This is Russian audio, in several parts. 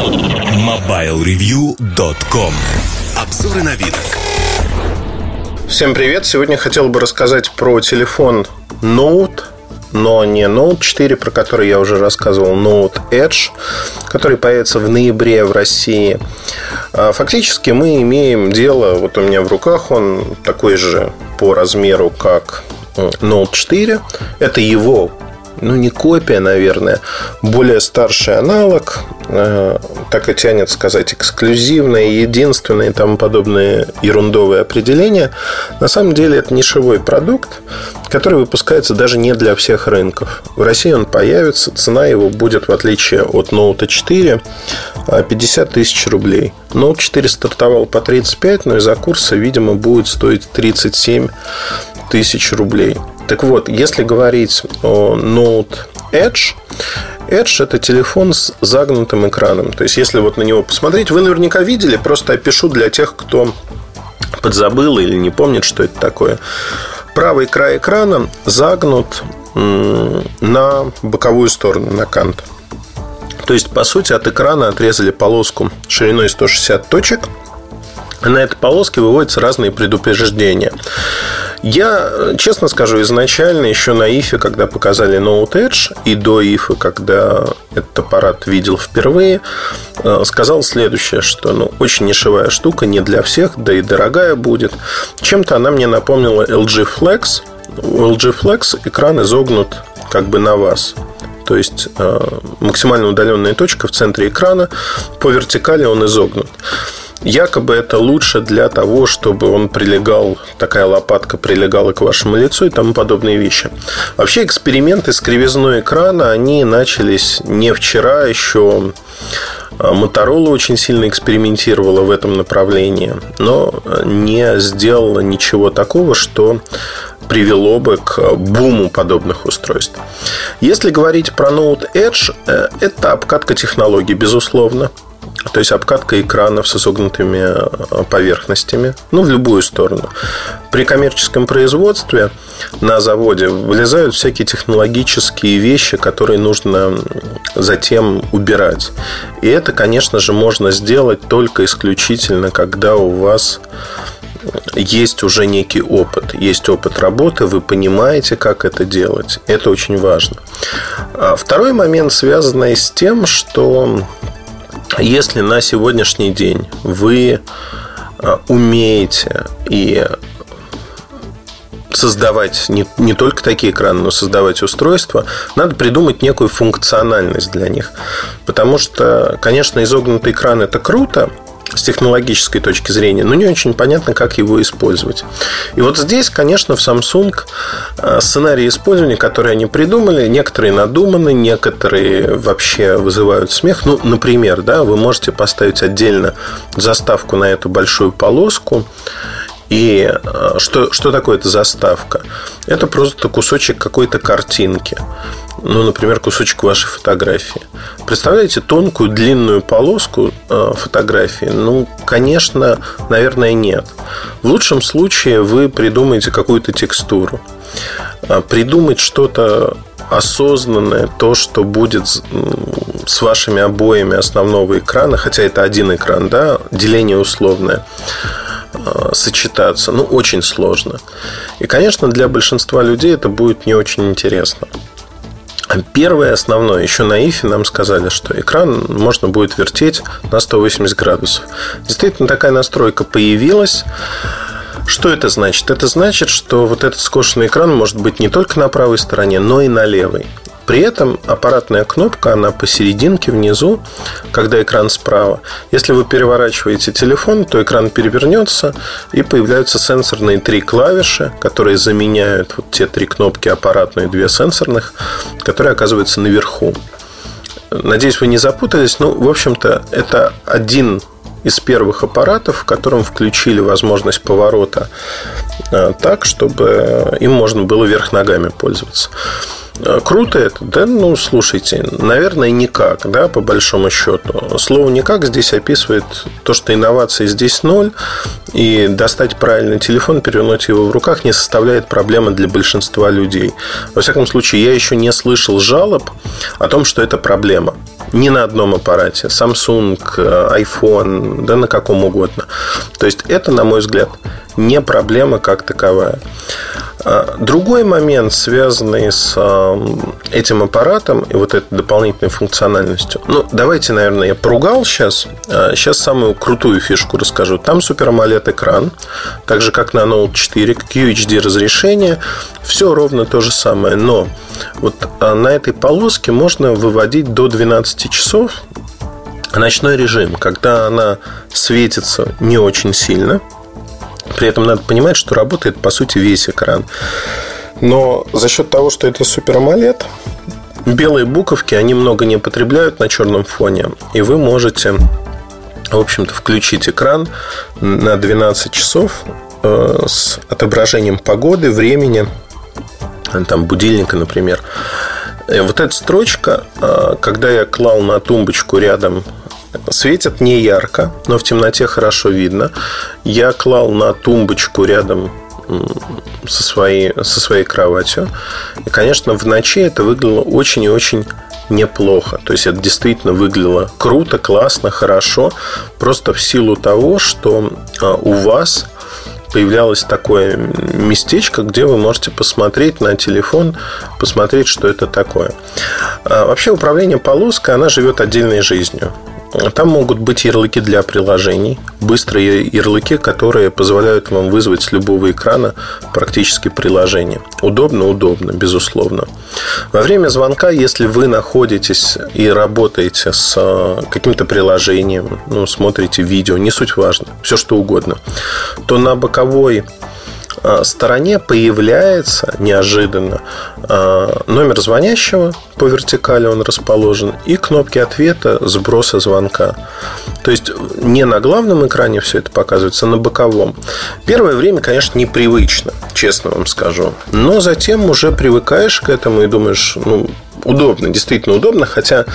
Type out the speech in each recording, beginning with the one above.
MobileReview.com Обзоры вид. Всем привет! Сегодня хотел бы рассказать про телефон Note но не Note 4, про который я уже рассказывал, Note Edge, который появится в ноябре в России. А, фактически мы имеем дело, вот у меня в руках он такой же по размеру, как Note 4. Это его ну, не копия, наверное, более старший аналог, э, так и тянет сказать, эксклюзивное, единственное и тому подобное ерундовые определения. На самом деле это нишевой продукт, который выпускается даже не для всех рынков. В России он появится, цена его будет, в отличие от Note 4, 50 тысяч рублей. Note 4 стартовал по 35, но из-за курса, видимо, будет стоить 37 тысяч рублей. Так вот, если говорить о Note Edge, Edge это телефон с загнутым экраном. То есть, если вот на него посмотреть, вы наверняка видели, просто опишу для тех, кто подзабыл или не помнит, что это такое. Правый край экрана загнут на боковую сторону, на кант. То есть, по сути, от экрана отрезали полоску шириной 160 точек. На этой полоске выводятся разные предупреждения. Я, честно скажу, изначально еще на ИФе, когда показали Note Edge, и до ИФа, когда этот аппарат видел впервые, э, сказал следующее, что ну, очень нишевая штука, не для всех, да и дорогая будет. Чем-то она мне напомнила LG Flex. У LG Flex экран изогнут как бы на вас. То есть э, максимально удаленная точка в центре экрана, по вертикали он изогнут. Якобы это лучше для того, чтобы он прилегал, такая лопатка прилегала к вашему лицу и тому подобные вещи. Вообще эксперименты с кривизной экрана, они начались не вчера, еще Моторола очень сильно экспериментировала в этом направлении, но не сделала ничего такого, что привело бы к буму подобных устройств. Если говорить про Note Edge, э, это обкатка технологий, безусловно. То есть обкатка экранов с изогнутыми э, поверхностями, ну, в любую сторону. При коммерческом производстве на заводе вылезают всякие технологические вещи, которые нужно затем убирать. И это, конечно же, можно сделать только исключительно, когда у вас есть уже некий опыт, есть опыт работы, вы понимаете, как это делать. Это очень важно. А второй момент, связанный с тем, что если на сегодняшний день вы а, умеете и создавать не, не только такие экраны, но создавать устройства, надо придумать некую функциональность для них. Потому что, конечно, изогнутый экран это круто, с технологической точки зрения, но не очень понятно, как его использовать. И вот здесь, конечно, в Samsung э, сценарии использования, которые они придумали, некоторые надуманы, некоторые вообще вызывают смех. Ну, например, да, вы можете поставить отдельно заставку на эту большую полоску, и э, что, что такое эта заставка? Это просто кусочек какой-то картинки. Ну, например, кусочек вашей фотографии. Представляете тонкую длинную полоску э, фотографии? Ну, конечно, наверное, нет. В лучшем случае вы придумаете какую-то текстуру. А придумать что-то осознанное, то, что будет с вашими обоями основного экрана, хотя это один экран, да, деление условное – Э, сочетаться, ну, очень сложно. И, конечно, для большинства людей это будет не очень интересно. Первое основное, еще на ИФе нам сказали, что экран можно будет вертеть на 180 градусов. Действительно, такая настройка появилась. Что это значит? Это значит, что вот этот скошенный экран может быть не только на правой стороне, но и на левой. При этом аппаратная кнопка, она посерединке внизу, когда экран справа. Если вы переворачиваете телефон, то экран перевернется и появляются сенсорные три клавиши, которые заменяют вот те три кнопки аппаратные, две сенсорных, которые оказываются наверху. Надеюсь, вы не запутались. Ну, в общем-то, это один из первых аппаратов, в котором включили возможность поворота э, так, чтобы им можно было вверх ногами пользоваться. Э, круто это? Да, ну, слушайте, наверное, никак, да, по большому счету. Слово «никак» здесь описывает то, что инновации здесь ноль, и достать правильный телефон, перевернуть его в руках не составляет проблемы для большинства людей. Во всяком случае, я еще не слышал жалоб о том, что это проблема. Ни на одном аппарате. Samsung, э, iPhone, да на каком угодно. То есть, это, на мой взгляд, не проблема как таковая. А, другой момент, связанный с этим аппаратом и вот этой дополнительной функциональностью. Ну, давайте, наверное, я поругал сейчас. Сейчас а, самую крутую фишку расскажу. Там Super AMOLED экран, так же как на Note 4, QHD разрешение. Все ровно то же самое. Но вот а, на этой полоске можно выводить до 12 часов ночной режим, когда она светится не очень сильно – при этом надо понимать, что работает, по сути, весь экран. Но за счет того, что это Super AMOLED, белые буковки, они много не потребляют на черном фоне. И вы можете, в общем-то, включить экран на 12 часов э, с отображением погоды, времени, там будильника, например. И вот эта строчка, э, когда я клал на тумбочку рядом Светит не ярко, но в темноте хорошо видно. Я клал на тумбочку рядом со своей, со своей кроватью. И, конечно, в ночи это выглядело очень и очень неплохо. То есть это действительно выглядело круто, классно, хорошо. Просто в силу того, что а, у вас появлялось такое местечко, где вы можете посмотреть на телефон, посмотреть, что это такое. А, вообще управление полоской, она живет отдельной жизнью. Там могут быть ярлыки для приложений, быстрые ярлыки, которые позволяют вам вызвать с любого экрана практически приложение. Удобно, удобно, безусловно. Во время звонка, если вы находитесь и работаете с э, каким-то приложением, ну, смотрите видео, не суть важно, все что угодно, то на боковой стороне появляется неожиданно э, номер звонящего по вертикали он расположен и кнопки ответа сброса звонка. То есть не на главном экране все это показывается, а на боковом. Первое время, конечно, непривычно, честно вам скажу. Но затем уже привыкаешь к этому и думаешь, ну, удобно, действительно удобно, хотя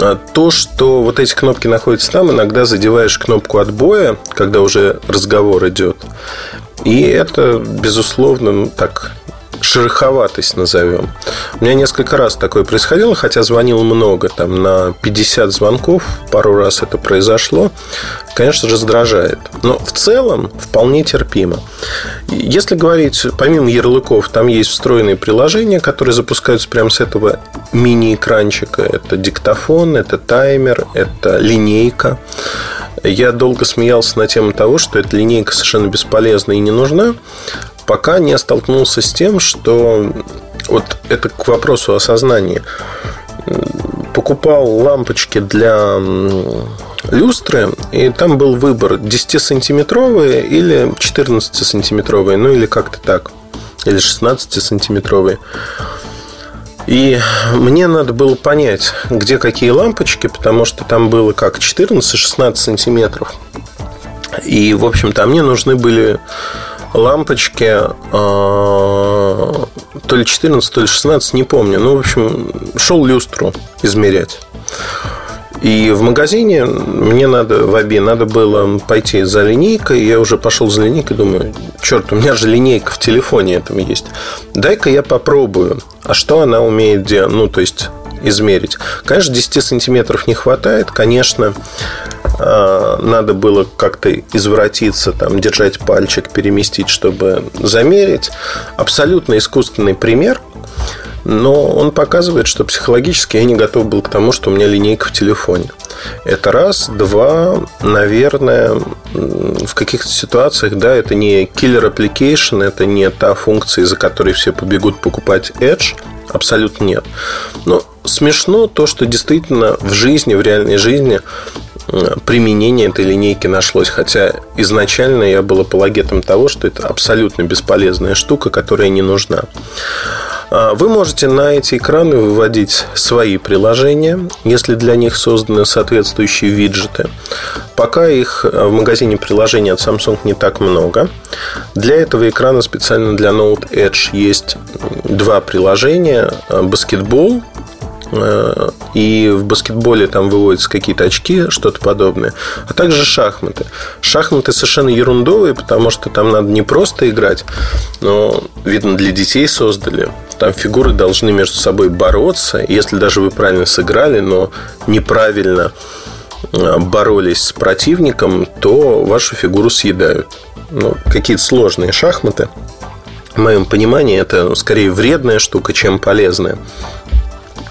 э, то, что вот эти кнопки находятся там, иногда задеваешь кнопку отбоя, когда уже разговор идет. И это, безусловно, ну, так шероховатость назовем. У меня несколько раз такое происходило, хотя звонил много, там на 50 звонков, пару раз это произошло. Конечно, раздражает. Но в целом вполне терпимо. Если говорить, помимо ярлыков, там есть встроенные приложения, которые запускаются прямо с этого мини-экранчика. Это диктофон, это таймер, это линейка. Я долго смеялся на тему того, что эта линейка совершенно бесполезна и не нужна, пока не столкнулся с тем, что вот это к вопросу о сознании. Покупал лампочки для люстры, и там был выбор 10-сантиметровые или 14-сантиметровые, ну или как-то так, или 16-сантиметровые. И мне надо было понять, где какие лампочки, потому что там было как 14-16 сантиметров. И, в общем-то, мне нужны были лампочки э, то ли 14, то ли 16, не помню. Ну, в общем, шел люстру измерять. И в магазине мне надо, в Аби, надо было пойти за линейкой. Я уже пошел за линейкой, думаю, черт, у меня же линейка в телефоне этом есть. Дай-ка я попробую. А что она умеет делать? Ну, то есть измерить. Конечно, 10 сантиметров не хватает. Конечно, а, надо было как-то извратиться, там, держать пальчик, переместить, чтобы замерить. Абсолютно искусственный пример – но он показывает, что психологически я не готов был к тому, что у меня линейка в телефоне. Это раз. Два, наверное, в каких-то ситуациях, да, это не killer application, это не та функция, из-за которой все побегут покупать Edge. Абсолютно нет. Но смешно то, что действительно в жизни, в реальной жизни применение этой линейки нашлось. Хотя изначально я был апологетом того, что это абсолютно бесполезная штука, которая не нужна. А, вы можете на эти экраны выводить свои приложения, если для них созданы соответствующие виджеты. Пока их в магазине приложений от Samsung не так много. Для этого экрана специально для Note Edge есть два приложения. Баскетбол Э, и в баскетболе там выводятся какие-то очки, что-то подобное, а также шахматы. Шахматы совершенно ерундовые, потому что там надо не просто играть, но, видно, для детей создали. Там фигуры должны между собой бороться. Если даже вы правильно сыграли, но неправильно э, боролись с противником, то вашу фигуру съедают. Ну, какие-то сложные шахматы. В моем понимании, это скорее вредная штука, чем полезная.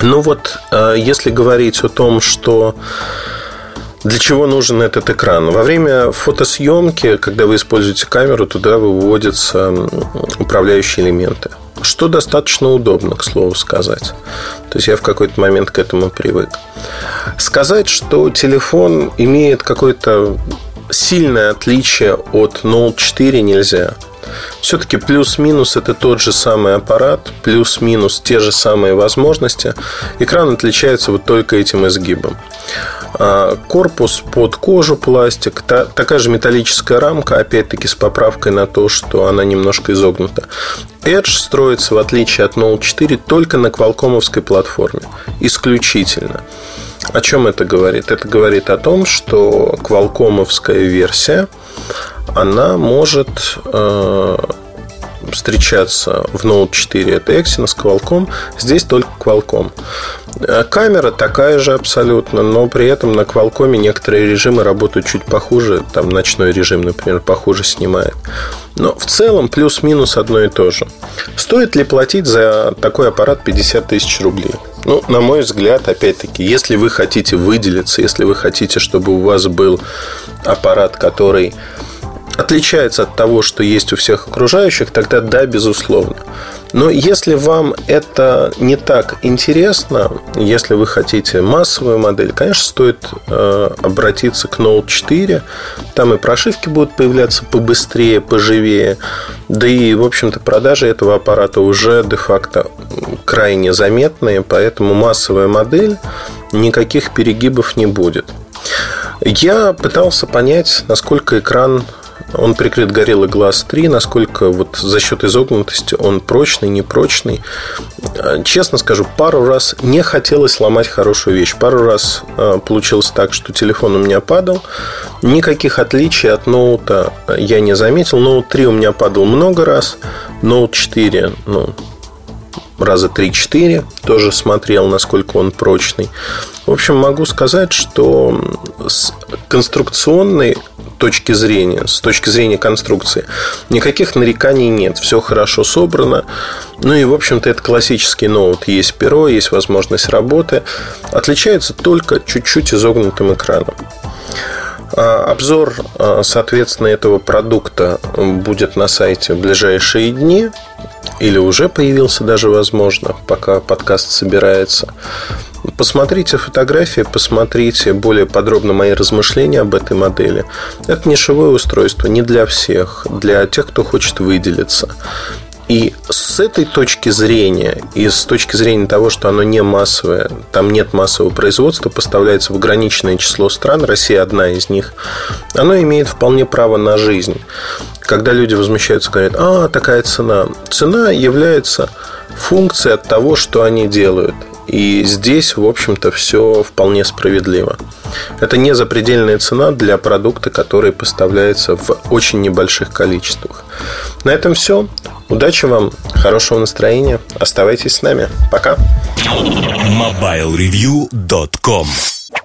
Ну вот, э, если говорить о том, что для чего нужен этот экран? Во время фотосъемки, когда вы используете камеру, туда выводятся управляющие элементы. Что достаточно удобно, к слову сказать. То есть я в какой-то момент к этому привык. Сказать, что телефон имеет какое-то сильное отличие от Note 4 нельзя. Все-таки плюс-минус это тот же самый аппарат, плюс-минус те же самые возможности. Экран отличается вот только этим изгибом. А, корпус под кожу пластик, та, такая же металлическая рамка, опять-таки с поправкой на то, что она немножко изогнута. Edge строится, в отличие от Note 4, только на квалкомовской платформе. Исключительно. О чем это говорит? Это говорит о том, что квалкомовская версия она может э, встречаться в Note 4 это Exynos Qualcomm, здесь только Qualcomm. Э, камера такая же абсолютно, но при этом на Qualcomm некоторые режимы работают чуть похуже, там ночной режим, например, похуже снимает. Но в целом плюс-минус одно и то же. Стоит ли платить за такой аппарат 50 тысяч рублей? Ну, на мой взгляд, опять-таки, если вы хотите выделиться, если вы хотите, чтобы у вас был аппарат, который отличается от того, что есть у всех окружающих, тогда да, безусловно. Но если вам это не так интересно, если вы хотите массовую модель, конечно, стоит э, обратиться к Note 4. Там и прошивки будут появляться побыстрее, поживее. Да и, в общем-то, продажи этого аппарата уже де-факто крайне заметные, поэтому массовая модель никаких перегибов не будет. Я пытался понять, насколько экран он прикрыт Gorilla Glass 3, насколько вот за счет изогнутости он прочный, непрочный. А, честно скажу, пару раз не хотелось ломать хорошую вещь. Пару раз а, получилось так, что телефон у меня падал. Никаких отличий от ноута я не заметил. Ноут 3 у меня падал много раз. Ноут 4, ну, раза 3-4. Тоже смотрел, насколько он прочный. В общем, могу сказать, что с конструкционной точки зрения, с точки зрения конструкции, никаких нареканий нет. Все хорошо собрано. Ну и, в общем-то, это классический ноут. Есть перо, есть возможность работы. Отличается только чуть-чуть изогнутым экраном. А, обзор, а, соответственно, этого продукта будет на сайте в ближайшие дни или уже появился даже, возможно, пока подкаст собирается. Посмотрите фотографии, посмотрите более подробно мои размышления об этой модели. Это нишевое устройство не для всех, для тех, кто хочет выделиться. И с этой точки зрения, и с точки зрения того, что оно не массовое, там нет массового производства, поставляется в ограниченное число стран, Россия одна из них, оно имеет вполне право на жизнь. Когда люди возмущаются, говорят, а, такая цена. Цена является функцией от того, что они делают. И здесь, в общем-то, все вполне справедливо. Это не запредельная цена для продукта, который поставляется в очень небольших количествах. На этом все. Удачи вам, хорошего настроения. Оставайтесь с нами. Пока. MobileReview.com